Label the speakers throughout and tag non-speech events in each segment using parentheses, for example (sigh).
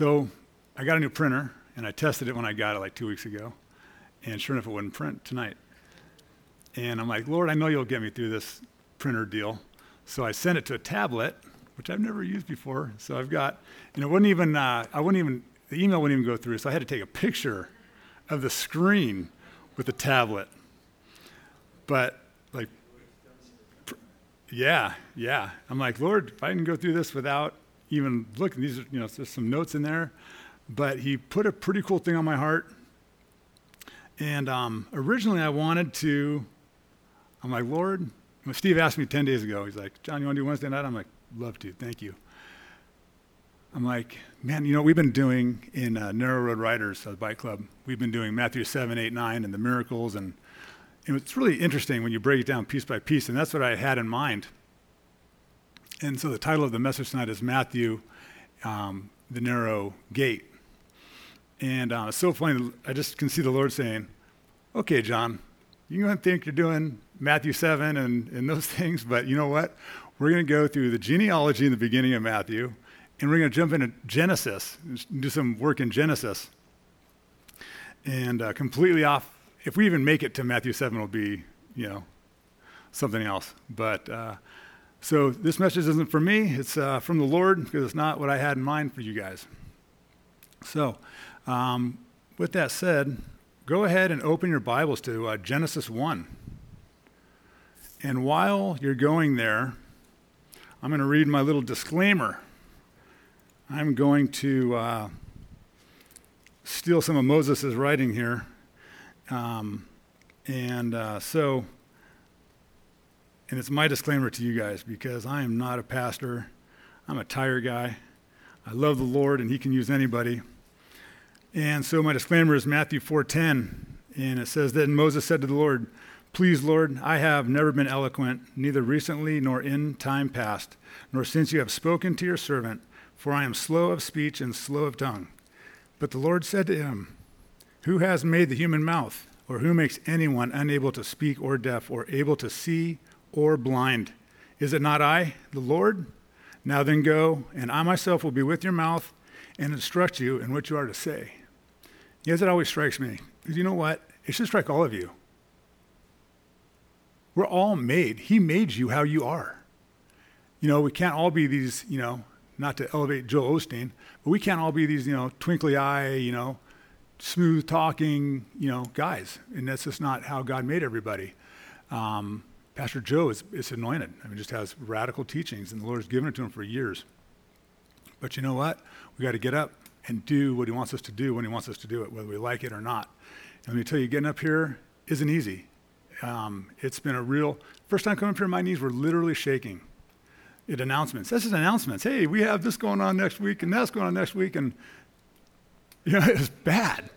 Speaker 1: So I got a new printer, and I tested it when I got it like two weeks ago, and sure enough, it wouldn't print tonight. And I'm like, Lord, I know you'll get me through this printer deal. So I sent it to a tablet, which I've never used before. So I've got, and it wouldn't even, uh, I wouldn't even, the email wouldn't even go through. So I had to take a picture of the screen with the tablet. But like, pr- yeah, yeah. I'm like, Lord, if I can go through this without even looking, these are, you know, there's some notes in there. But he put a pretty cool thing on my heart. And um, originally I wanted to I'm like, Lord, when Steve asked me 10 days ago, he's like, John, you want to do Wednesday night? I'm like, love to, thank you. I'm like, man, you know, we've been doing in uh, Narrow Road Riders, the bike club, we've been doing Matthew 7, 8, 9, and the miracles. And, and it's really interesting when you break it down piece by piece. And that's what I had in mind. And so the title of the message tonight is Matthew, um, the Narrow Gate. And uh, it's so funny, I just can see the Lord saying, okay, John, you can think you're doing Matthew 7 and, and those (laughs) things, but you know what? We're going to go through the genealogy in the beginning of Matthew, and we're going to jump into Genesis, do some work in Genesis. And uh, completely off, if we even make it to Matthew 7, it'll be, you know, something else. But uh, so this message isn't for me, it's uh, from the Lord because it's not what I had in mind for you guys. So, um, with that said, go ahead and open your Bibles to uh, Genesis 1. And while you're going there, I'm going to read my little disclaimer. I'm going to uh, steal some of Moses' writing here. Um, and uh, so, and it's my disclaimer to you guys because I am not a pastor. I'm a tire guy. I love the Lord and he can use anybody. And so my disclaimer is Matthew 4:10 and it says that Moses said to the Lord, Please, Lord, I have never been eloquent, neither recently nor in time past, nor since you have spoken to your servant, for I am slow of speech and slow of tongue. But the Lord said to him, Who has made the human mouth? Or who makes anyone unable to speak or deaf, or able to see or blind? Is it not I, the Lord? Now then go, and I myself will be with your mouth and instruct you in what you are to say. Yes, it always strikes me. You know what? It should strike all of you. We're all made. He made you how you are. You know, we can't all be these, you know, not to elevate Joe Osteen, but we can't all be these, you know, twinkly eye, you know, smooth talking, you know, guys. And that's just not how God made everybody. Um, Pastor Joe is, is anointed. I mean, just has radical teachings, and the Lord has given it to him for years. But you know what? We got to get up and do what He wants us to do when He wants us to do it, whether we like it or not. And let me tell you, getting up here isn't easy. Um, it's been a real, first time coming up here, my knees were literally shaking at announcements. This is announcements. Hey, we have this going on next week and that's going on next week. And, (laughs) you know, it's bad.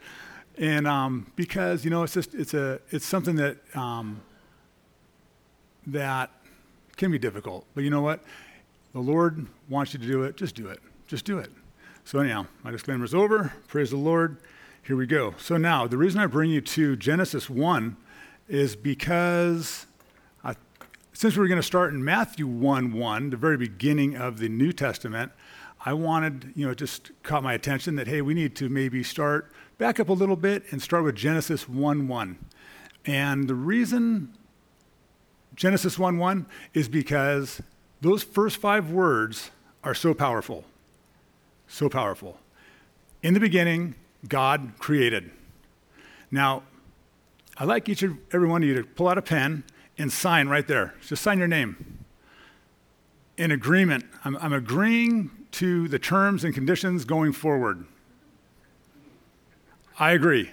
Speaker 1: And um, because, you know, it's just, it's a, it's something that, um, that can be difficult. But you know what? The Lord wants you to do it. Just do it. Just do it. So, anyhow, my disclaimer is over. Praise the Lord. Here we go. So, now, the reason I bring you to Genesis 1 is because I, since we're going to start in Matthew 1 1, the very beginning of the New Testament, I wanted, you know, it just caught my attention that, hey, we need to maybe start back up a little bit and start with Genesis 1 1. And the reason Genesis 1 1 is because those first five words are so powerful. So powerful. In the beginning, God created. Now, I'd like each and every one of you to pull out a pen and sign right there. Just sign your name. In agreement, I'm, I'm agreeing to the terms and conditions going forward. I agree.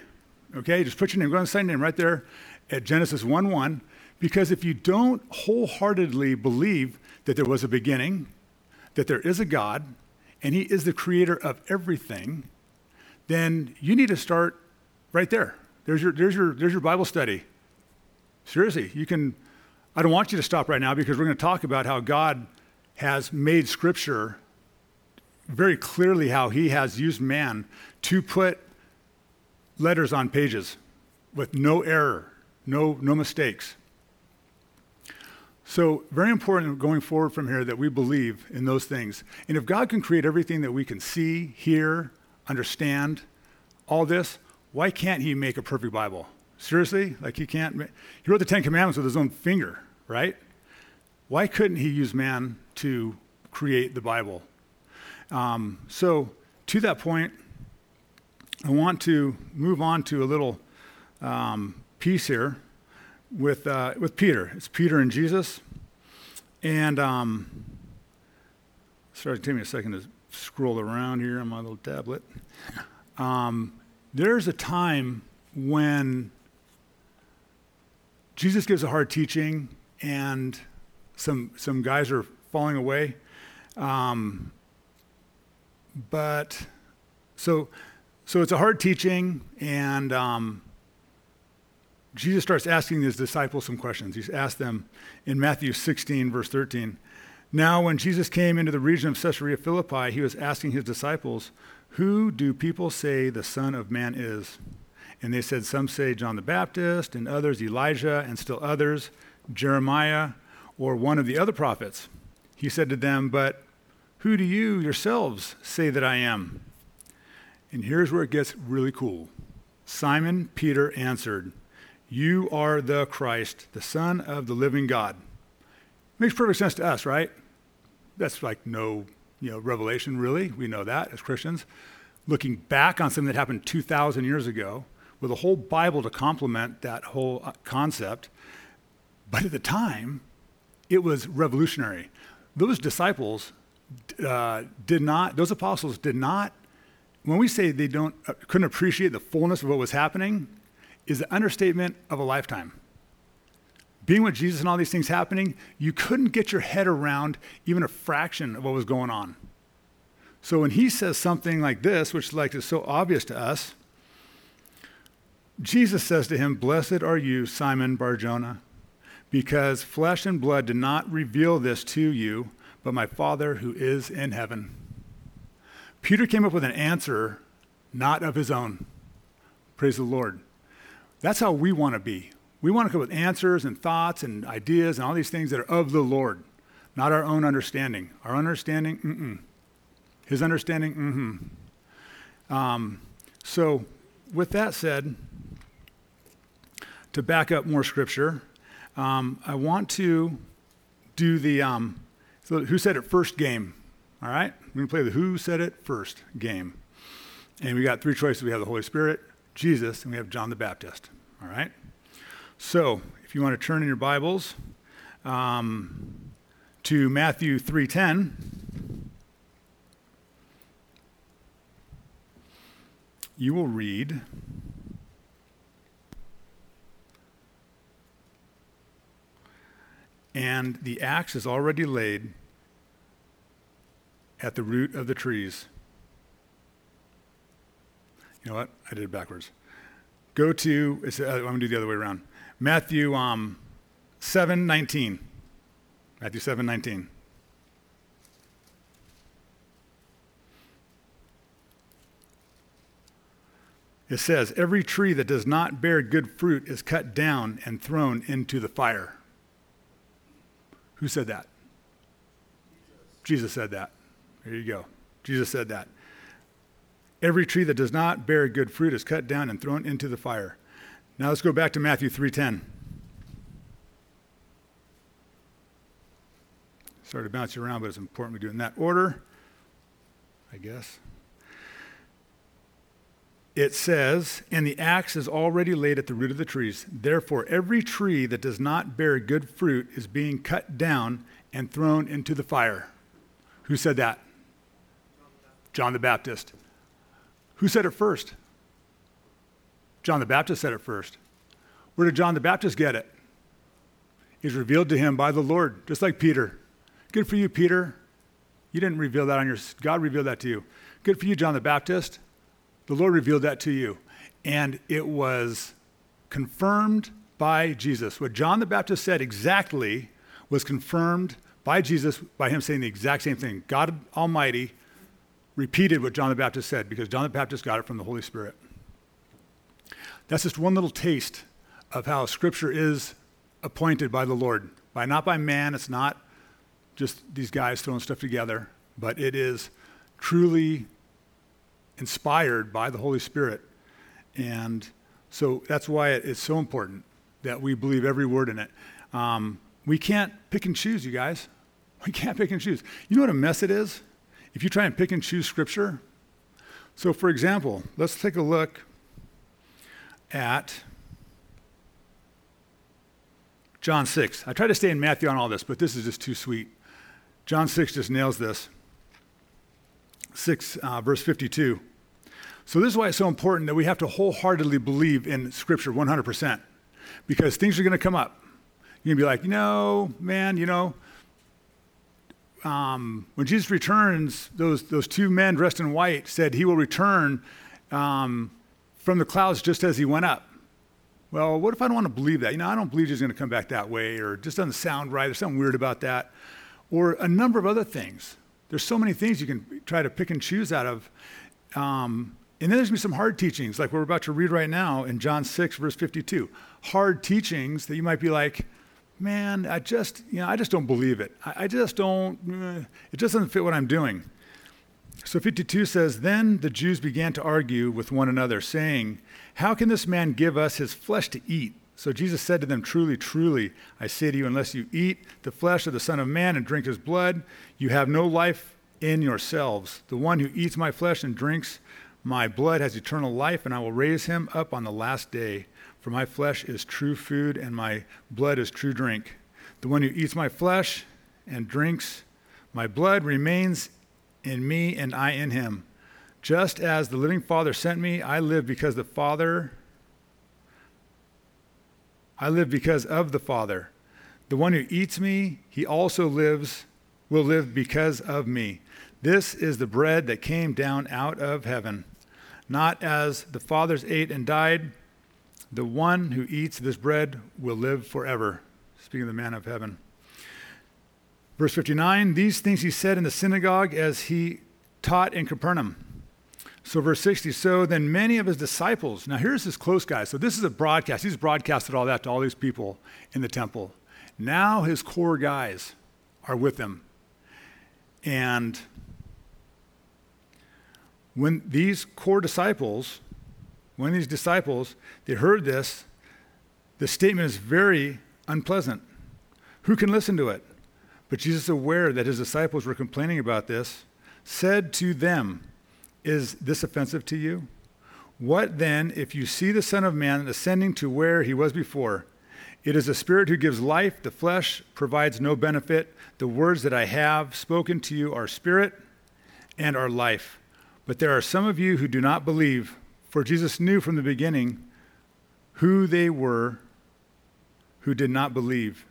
Speaker 1: Okay, just put your name, go and sign your name right there at Genesis 1 1. Because if you don't wholeheartedly believe that there was a beginning, that there is a God, and He is the creator of everything, then you need to start right there. There's your, there's your, there's your Bible study. Seriously, you can, I don't want you to stop right now because we're going to talk about how God has made Scripture very clearly how He has used man to put letters on pages with no error, no, no mistakes. So, very important going forward from here that we believe in those things. And if God can create everything that we can see, hear, understand all this, why can't he make a perfect Bible? Seriously? Like he can't? Ma- he wrote the Ten Commandments with his own finger, right? Why couldn't he use man to create the Bible? Um, so, to that point, I want to move on to a little um, piece here with, uh, with Peter. It's Peter and Jesus. And um, sorry, take me a second to scroll around here on my little tablet. Um, there's a time when Jesus gives a hard teaching and some, some guys are falling away. Um, but so, so it's a hard teaching, and um, Jesus starts asking his disciples some questions. He's asked them in Matthew 16, verse 13. Now, when Jesus came into the region of Caesarea Philippi, he was asking his disciples, Who do people say the Son of Man is? And they said, Some say John the Baptist, and others Elijah, and still others Jeremiah, or one of the other prophets. He said to them, But who do you yourselves say that I am? And here's where it gets really cool. Simon Peter answered, You are the Christ, the Son of the living God. Makes perfect sense to us, right? That's like no you know, revelation, really. We know that as Christians. Looking back on something that happened 2,000 years ago, with a whole Bible to complement that whole uh, concept. But at the time, it was revolutionary. Those disciples uh, did not, those apostles did not, when we say they don't, uh, couldn't appreciate the fullness of what was happening, is the understatement of a lifetime. Being with Jesus and all these things happening, you couldn't get your head around even a fraction of what was going on. So when he says something like this, which like is so obvious to us, Jesus says to him, Blessed are you, Simon Barjona, because flesh and blood did not reveal this to you, but my Father who is in heaven. Peter came up with an answer not of his own. Praise the Lord. That's how we want to be. We want to come with answers and thoughts and ideas and all these things that are of the Lord, not our own understanding. Our understanding, mm-mm. His understanding, mm-hmm. Um, so, with that said, to back up more scripture, um, I want to do the um, so who said it first game. All right, we're gonna play the who said it first game, and we got three choices. We have the Holy Spirit, Jesus, and we have John the Baptist. All right. So if you want to turn in your Bibles um, to Matthew three ten. You will read and the axe is already laid at the root of the trees. You know what? I did it backwards. Go to, uh, I'm going to do the other way around. Matthew um, 7 19. Matthew 7 19. It says, Every tree that does not bear good fruit is cut down and thrown into the fire. Who said that? Jesus. Jesus said that. There you go. Jesus said that. Every tree that does not bear good fruit is cut down and thrown into the fire. Now let's go back to Matthew 3:10. Sorry to bounce you around, but it's important we do it in that order, I guess. It says, And the axe is already laid at the root of the trees. Therefore, every tree that does not bear good fruit is being cut down and thrown into the fire. Who said that? John the Baptist. Who said it first? John the Baptist said it first. Where did John the Baptist get it? He's revealed to him by the Lord, just like Peter. Good for you, Peter. You didn't reveal that on your God revealed that to you. Good for you, John the Baptist. The Lord revealed that to you. And it was confirmed by Jesus. What John the Baptist said exactly was confirmed by Jesus by him saying the exact same thing. God Almighty repeated what John the Baptist said because John the Baptist got it from the Holy Spirit. That's just one little taste of how Scripture is appointed by the Lord. By not by man, it's not just these guys throwing stuff together, but it is truly inspired by the Holy Spirit. And so that's why it's so important that we believe every word in it. Um, we can't pick and choose, you guys. We can't pick and choose. You know what a mess it is? If you try and pick and choose scripture. So, for example, let's take a look at John 6. I try to stay in Matthew on all this, but this is just too sweet. John 6 just nails this. 6, uh, verse 52. So, this is why it's so important that we have to wholeheartedly believe in Scripture 100%, because things are going to come up. You're going to be like, you know, man, you know, um, when Jesus returns, those, those two men dressed in white said he will return um, from the clouds just as he went up. Well, what if I don't want to believe that? You know, I don't believe he's going to come back that way, or just doesn't sound right. There's something weird about that. Or a number of other things. There's so many things you can try to pick and choose out of. Um, and then there's going to be some hard teachings, like we're about to read right now in John 6, verse 52. Hard teachings that you might be like, man, I just, you know, I just don't believe it. I, I just don't, uh, it just doesn't fit what I'm doing. So 52 says, Then the Jews began to argue with one another, saying, How can this man give us his flesh to eat? So Jesus said to them, Truly, truly, I say to you, unless you eat the flesh of the Son of Man and drink his blood, you have no life in yourselves. The one who eats my flesh and drinks my blood has eternal life, and I will raise him up on the last day. For my flesh is true food, and my blood is true drink. The one who eats my flesh and drinks my blood remains in me and I in him. Just as the living Father sent me, I live because the Father I live because of the Father. The one who eats me, he also lives will live because of me. This is the bread that came down out of heaven. Not as the fathers ate and died, the one who eats this bread will live forever. Speaking of the man of heaven. Verse 59 These things he said in the synagogue as he taught in Capernaum. So, verse 60, so then many of his disciples, now here's his close guys. So, this is a broadcast. He's broadcasted all that to all these people in the temple. Now, his core guys are with him. And when these core disciples, when these disciples, they heard this, the statement is very unpleasant. Who can listen to it? But Jesus, aware that his disciples were complaining about this, said to them, Is this offensive to you? What then if you see the Son of Man ascending to where he was before? It is the Spirit who gives life, the flesh provides no benefit. The words that I have spoken to you are spirit and are life. But there are some of you who do not believe, for Jesus knew from the beginning who they were who did not believe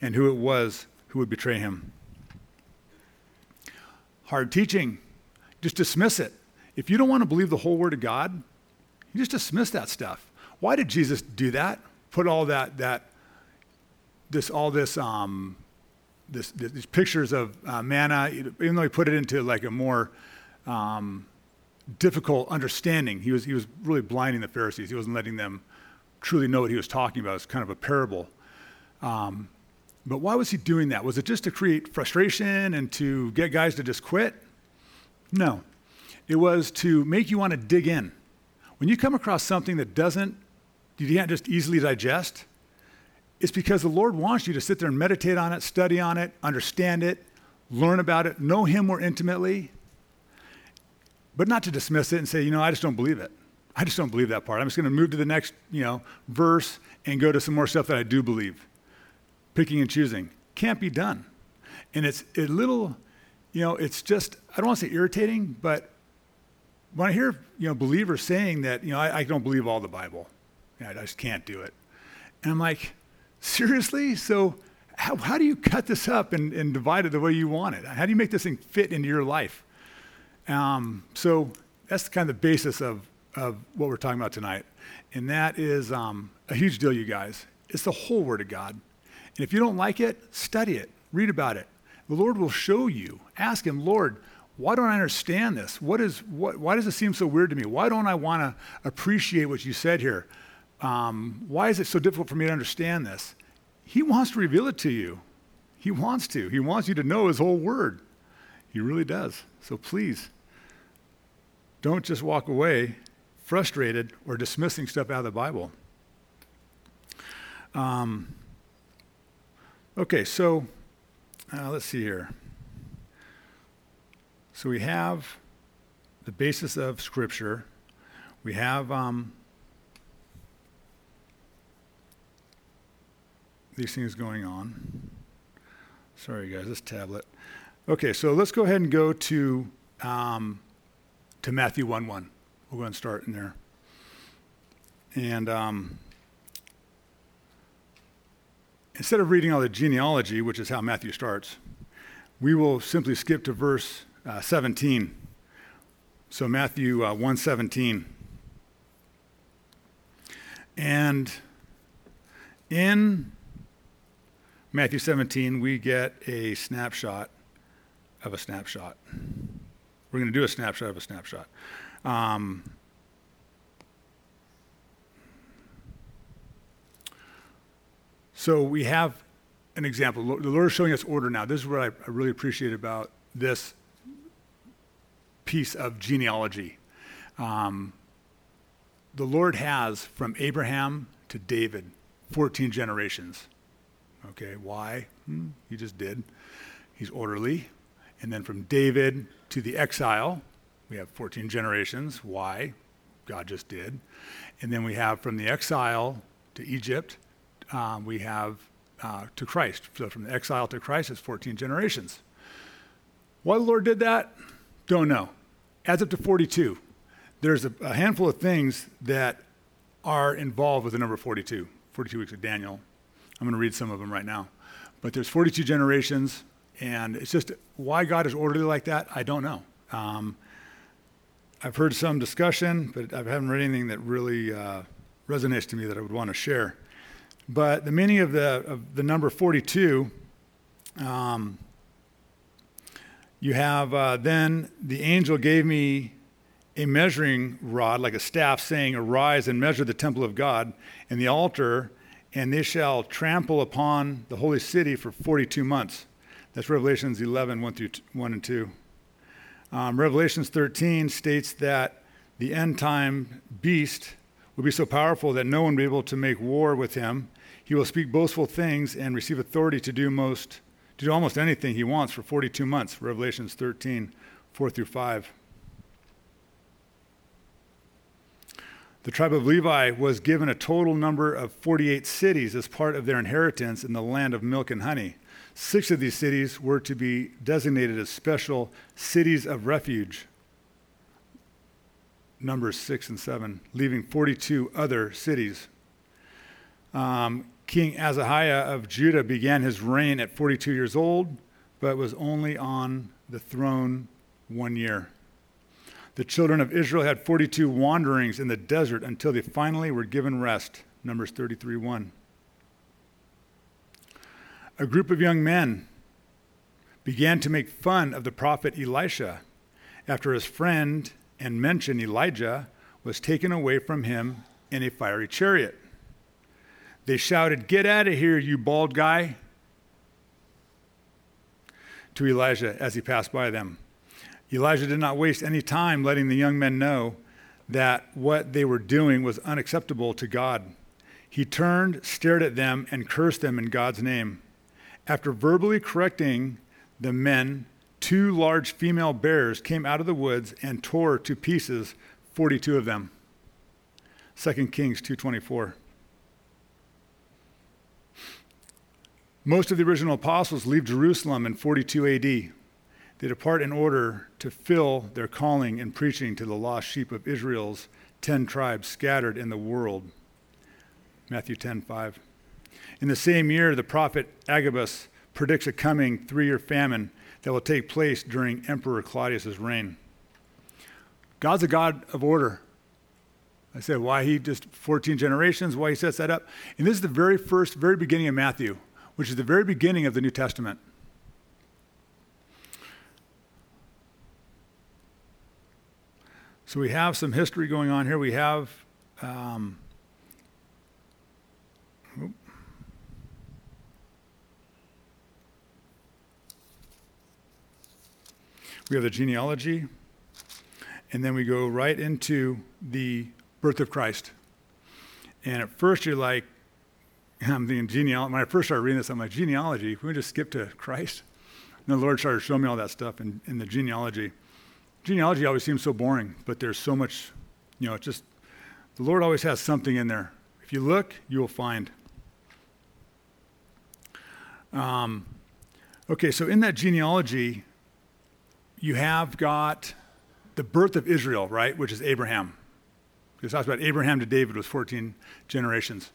Speaker 1: and who it was who would betray him. Hard teaching, just dismiss it. If you don't want to believe the whole word of God, you just dismiss that stuff. Why did Jesus do that? Put all that that this all this um, this, these pictures of uh, manna, even though he put it into like a more um, difficult understanding, he was he was really blinding the Pharisees. He wasn't letting them truly know what he was talking about. It's kind of a parable. Um, but why was he doing that? Was it just to create frustration and to get guys to just quit? No. It was to make you want to dig in. When you come across something that doesn't, you can't just easily digest, it's because the Lord wants you to sit there and meditate on it, study on it, understand it, learn about it, know Him more intimately, but not to dismiss it and say, you know, I just don't believe it. I just don't believe that part. I'm just going to move to the next, you know, verse and go to some more stuff that I do believe picking and choosing. Can't be done. And it's a little, you know, it's just, I don't want to say irritating, but when I hear, you know, believers saying that, you know, I, I don't believe all the Bible, I just can't do it. And I'm like, seriously? So how, how do you cut this up and, and divide it the way you want it? How do you make this thing fit into your life? Um, so that's kind of the basis of, of what we're talking about tonight. And that is um, a huge deal, you guys. It's the whole Word of God. And if you don't like it, study it, read about it. The Lord will show you. Ask Him, Lord, why don't I understand this? What is, what, why does it seem so weird to me? Why don't I want to appreciate what you said here? Um, why is it so difficult for me to understand this? He wants to reveal it to you. He wants to. He wants you to know His whole word. He really does. So please, Don't just walk away frustrated or dismissing stuff out of the Bible. Um, okay, so uh, let's see here. So we have the basis of Scripture. We have um, these things going on. Sorry, guys, this tablet. Okay, so let's go ahead and go to um, to Matthew 1 1. We'll go and start in there. And um, instead of reading all the genealogy, which is how Matthew starts, we will simply skip to verse uh, 17. So Matthew uh, 117. And in Matthew 17, we get a snapshot of a snapshot. We're going to do a snapshot of a snapshot. Um, so we have an example. The Lord is showing us order now. This is what I, really appreciate about this piece of genealogy. Um, the Lord has from Abraham to David 14 generations. Okay, why? Hmm, he just did. He's orderly. And then from David to the exile, we have 14 generations. Why? God just did. And then we have from the exile to Egypt, um, we have uh, to Christ. So from the exile to Christ, is 14 generations. Why the Lord did that? Don't know. Adds up to 42. There's a, a handful of things that are involved with the number 42, 42 weeks of Daniel. I'm going to read some of them right now. But there's 42 generations, and it's just why God is orderly like that, I don't know. Um, I've heard some discussion, but I haven't read anything that really uh, resonates to me that I would want to share. But the meaning of the, of the number 42, um, you have uh, then the angel gave me a measuring rod, like a staff, saying, Arise and measure the temple of God and the altar, and they shall trample upon the holy city for 42 months. That's Revelations 11, 1 through 1 and 2. Um, Revelations 13 states that the end time beast will be so powerful that no one will be able to make war with him. He will speak boastful things and receive authority to do most to do almost anything he wants for 42 months. Revelations 13, 4 through 5. The tribe of Levi was given a total number of 48 cities as part of their inheritance in the land of milk and honey. Six of these cities were to be designated as special cities of refuge. Numbers six and seven, leaving 42 other cities. Um, King Ahaziah of Judah began his reign at 42 years old, but was only on the throne one year. The children of Israel had 42 wanderings in the desert until they finally were given rest. Numbers 33 1 a group of young men began to make fun of the prophet Elisha after his friend and mentioned Elijah was taken away from him in a fiery chariot. They shouted, Get out of here, you bald guy, to Elijah as he passed by them. Elijah did not waste any time letting the young men know that what they were doing was unacceptable to God. He turned, stared at them, and cursed them in God's name. After verbally correcting the men, two large female bears came out of the woods and tore to pieces 42 of them. 2 Kings 2:24. Most of the original apostles leave Jerusalem in 42 AD. They depart in order to fill their calling in preaching to the lost sheep of Israel's 10 tribes scattered in the world. Matthew 10:5. In the same year, the prophet Agabus predicts a coming three year famine that will take place during Emperor Claudius's reign. God's a God of order. I said why he just 14 generations, why he sets that up. And this is the very first, very beginning of Matthew, which is the very beginning of the New Testament. So we have some history going on here. We have um, We have the genealogy. and then we go right into the birth of Christ. And at first you're like, (laughs) I'm thinking genealogy. When I first started reading this, I'm like, genealogy? Can we just skip to Christ? And the Lord started showing me all that stuff in, in the genealogy. Genealogy always seems so boring, but there's so much, you know, it's just, the Lord always has something in there. If you look, you will find. Um, okay, so in that genealogy, you have got the birth of Israel, right, which is Abraham. It talks about Abraham to David was 14 generations.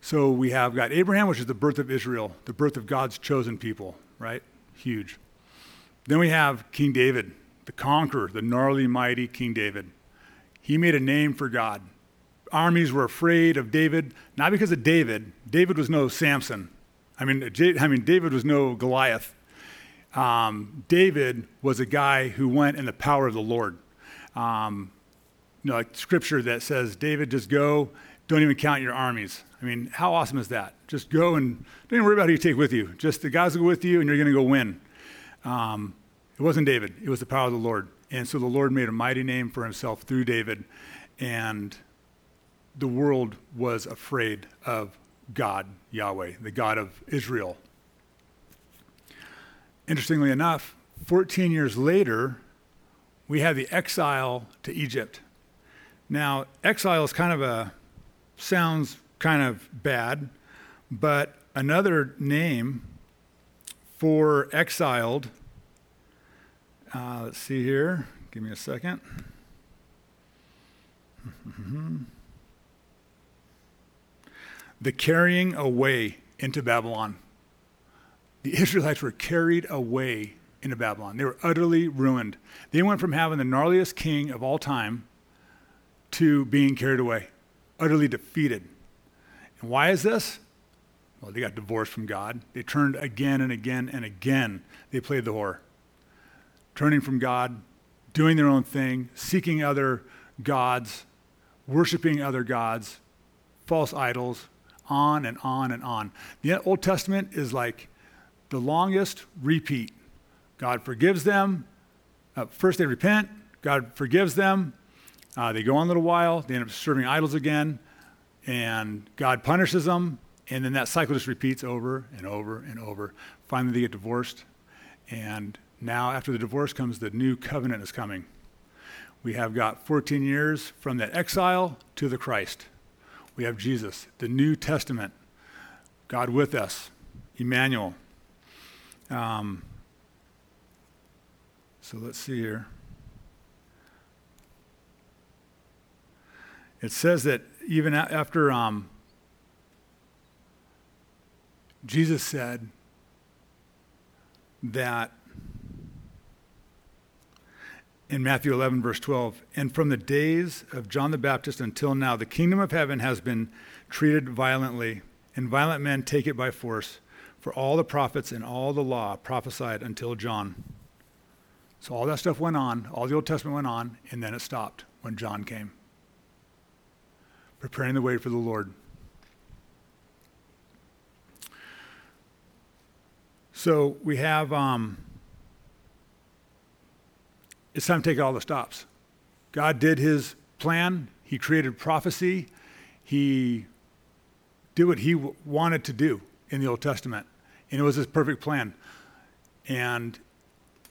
Speaker 1: So we have got Abraham, which is the birth of Israel, the birth of God's chosen people, right? Huge. Then we have King David, the conqueror, the gnarly, mighty King David. He made a name for God. Armies were afraid of David, not because of David. David was no Samson. I mean, I mean David was no Goliath. Um, David was a guy who went in the power of the Lord. Um, you know, like scripture that says, David, just go, don't even count your armies. I mean, how awesome is that? Just go and don't even worry about who you take with you. Just the guys will go with you and you're going to go win. Um, it wasn't David, it was the power of the Lord. And so the Lord made a mighty name for himself through David. And the world was afraid of God, Yahweh, the God of Israel. Interestingly enough, 14 years later, we have the exile to Egypt. Now, exile is kind of a, sounds kind of bad, but another name for exiled, uh, let's see here, give me a second. (laughs) the carrying away into Babylon. The Israelites were carried away into Babylon. They were utterly ruined. They went from having the gnarliest king of all time to being carried away, utterly defeated. And why is this? Well, they got divorced from God. They turned again and again and again. They played the whore. Turning from God, doing their own thing, seeking other gods, worshiping other gods, false idols, on and on and on. The Old Testament is like the longest repeat. God forgives them. Uh, first, they repent. God forgives them. Uh, they go on a little while. They end up serving idols again. And God punishes them. And then that cycle just repeats over and over and over. Finally, they get divorced. And now, after the divorce comes the new covenant is coming. We have got 14 years from that exile to the Christ. We have Jesus, the New Testament, God with us, Emmanuel. Um, so let's see here. It says that even after um, Jesus said that in Matthew 11, verse 12, and from the days of John the Baptist until now, the kingdom of heaven has been treated violently, and violent men take it by force. For all the prophets and all the law prophesied until John. So all that stuff went on, all the Old Testament went on, and then it stopped when John came, preparing the way for the Lord. So we have, um, it's time to take all the stops. God did his plan, he created prophecy, he did what he w- wanted to do in the Old Testament. And it was his perfect plan. And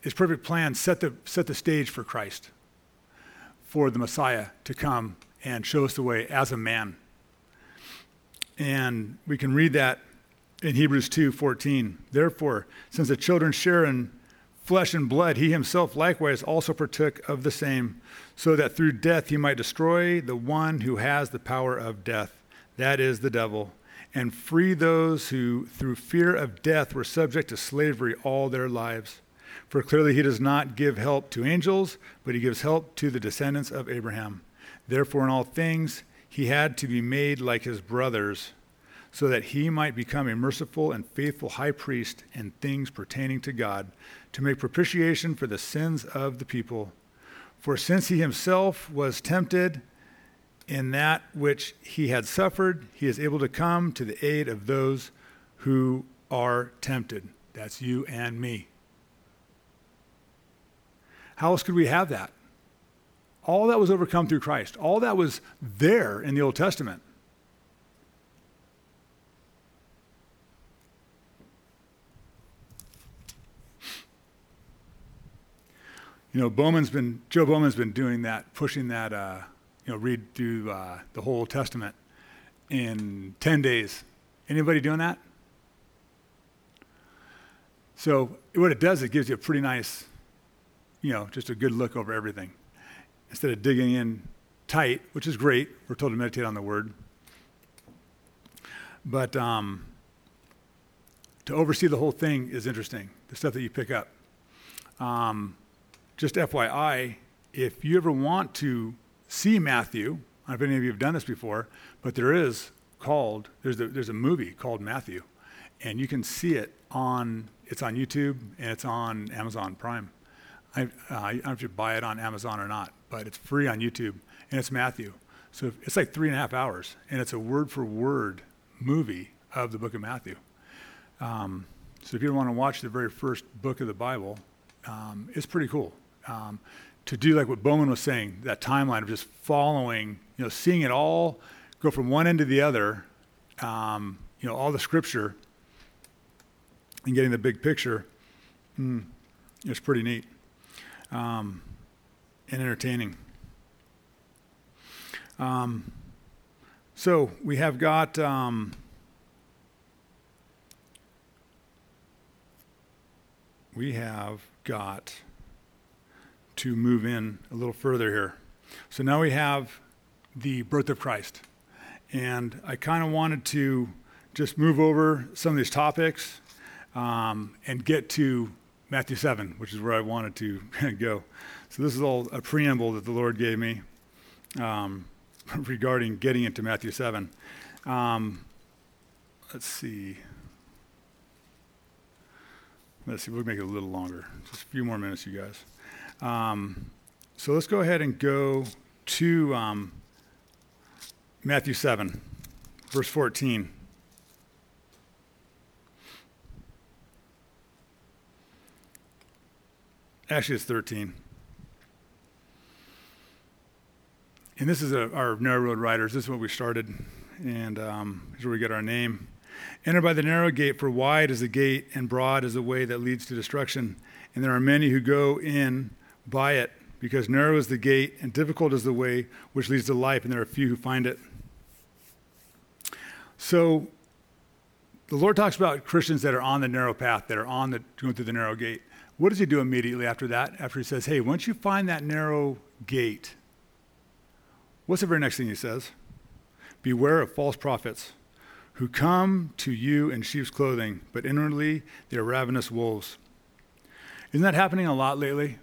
Speaker 1: his perfect plan set the, set the stage for Christ, for the Messiah to come and show us the way as a man. And we can read that in Hebrews 2:14. Therefore, since the children share in flesh and blood, he himself likewise also partook of the same, so that through death he might destroy the one who has the power of death, that is the devil, and free those who, through fear of death, were subject to slavery all their lives. For clearly he does not give help to angels, but he gives help to the descendants of Abraham. Therefore, in all things, he had to be made like his brothers, so that he might become a merciful and faithful high priest in things pertaining to God, to make propitiation for the sins of the people. For since he himself was tempted, in that which he had suffered, he is able to come to the aid of those who are tempted. That's you and me. How else could we have that? All that was overcome through Christ. All that was there in the Old Testament. You know, Bowman's been Joe Bowman's been doing that, pushing that. Uh, you know, read through uh, the whole Testament in ten days. Anybody doing that? So what it does, it gives you a pretty nice, you know, just a good look over everything. Instead of digging in tight, which is great, we're told to meditate on the Word. But um, to oversee the whole thing is interesting. The stuff that you pick up. Um, just FYI, if you ever want to see Matthew, I don't know if any of you have done this before, but there is called, there's a, there's a movie called Matthew, and you can see it on, it's on YouTube and it's on Amazon Prime. I, uh, I don't know if you buy it on Amazon or not, but it's free on YouTube, and it's Matthew. So it's like three and a half hours, and it's a word for word movie of the book of Matthew. Um, so if you want to watch the very first book of the Bible, um, it's pretty cool um, to do like what Bowman was saying, that timeline of just following, you know, seeing it all go from one end to the other, um, you know, all the scripture and getting the big picture. Mm, it's pretty neat um, and entertaining. Um, so we have got. Um, we have got to move in a little further here. So now we have the birth of Christ. And I kind of wanted to just move over some of these topics um, and get to Matthew 7, which is where I wanted to (laughs) go. So this is all a preamble that the Lord gave me um, (laughs) regarding getting into Matthew 7. Um, let's see. Let's see, we'll make it a little longer. Just a few more minutes, you guys. Um, so let's go ahead and go to um, Matthew 7, verse 14. Actually, it's 13. And this is a, our narrow road riders. This is what we started, and um, is where we get our name. Enter by the narrow gate, for wide is the gate, and broad is the way that leads to destruction. And there are many who go in by it, because narrow is the gate and difficult is the way which leads to life, and there are few who find it. So, the Lord talks about Christians that are on the narrow path, that are on the going through the narrow gate. What does He do immediately after that? After He says, "Hey, once you find that narrow gate," what's the very next thing He says? Beware of false prophets who come to you in sheep's clothing, but inwardly they are ravenous wolves. Isn't that happening a lot lately?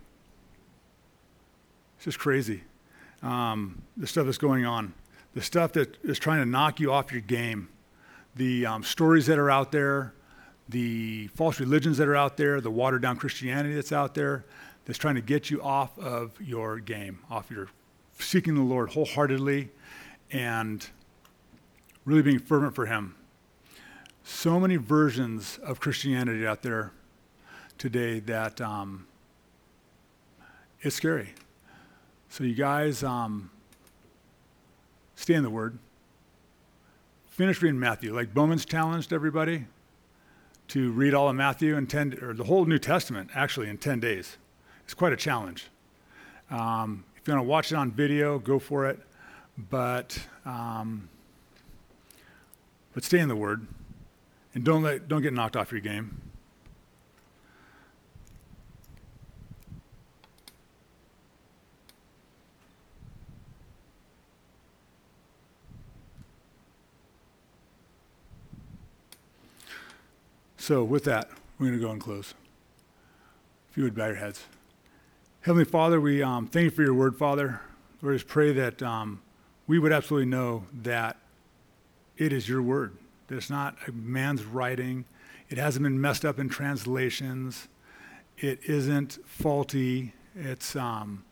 Speaker 1: Just crazy. Um, the stuff that's going on, the stuff that is trying to knock you off your game, the um, stories that are out there, the false religions that are out there, the watered down Christianity that's out there, that's trying to get you off of your game, off your seeking the Lord wholeheartedly and really being fervent for Him. So many versions of Christianity out there today that um, it's scary. So, you guys, um, stay in the Word. Finish reading Matthew. Like Bowman's challenged everybody to read all of Matthew in 10, or the whole New Testament actually in 10 days. It's quite a challenge. Um, if you want to watch it on video, go for it. But, um, but stay in the Word and don't, let, don't get knocked off your game. So, with that, we're going to go and close. If you would bow your heads. Heavenly Father, we um, thank you for your word, Father. Lord, just pray that um, we would absolutely know that it is your word, that it's not a man's writing, it hasn't been messed up in translations, it isn't faulty. It's, um,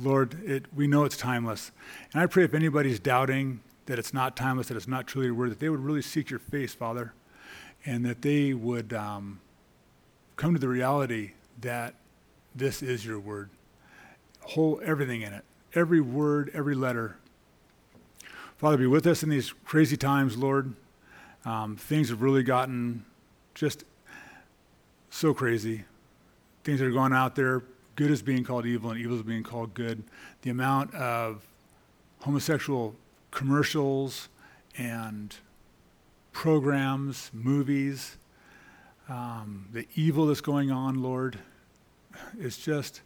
Speaker 1: Lord, it, we know it's timeless. And I pray if anybody's doubting that it's not timeless, that it's not truly your word, that they would really seek your face, Father and that they would um, come to the reality that this is your word. whole everything in it, every word, every letter. Father, be with us in these crazy times, Lord. Um, things have really gotten just so crazy. Things that are going out there, good is being called evil and evil is being called good. The amount of homosexual commercials and programs, movies, um, the evil that's going on, Lord, it's just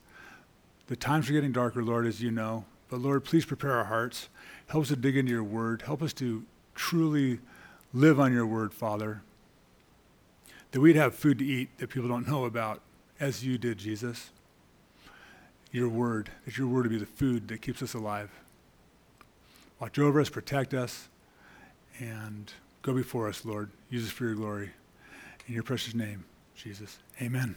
Speaker 1: the times are getting darker, Lord, as you know. But Lord, please prepare our hearts. Help us to dig into your word. Help us to truly live on your word, Father. That we'd have food to eat that people don't know about, as you did, Jesus. Your word, that your word would be the food that keeps us alive. Watch over us, protect us, and go before us, Lord. Use us for your glory. In your precious name, Jesus. Amen.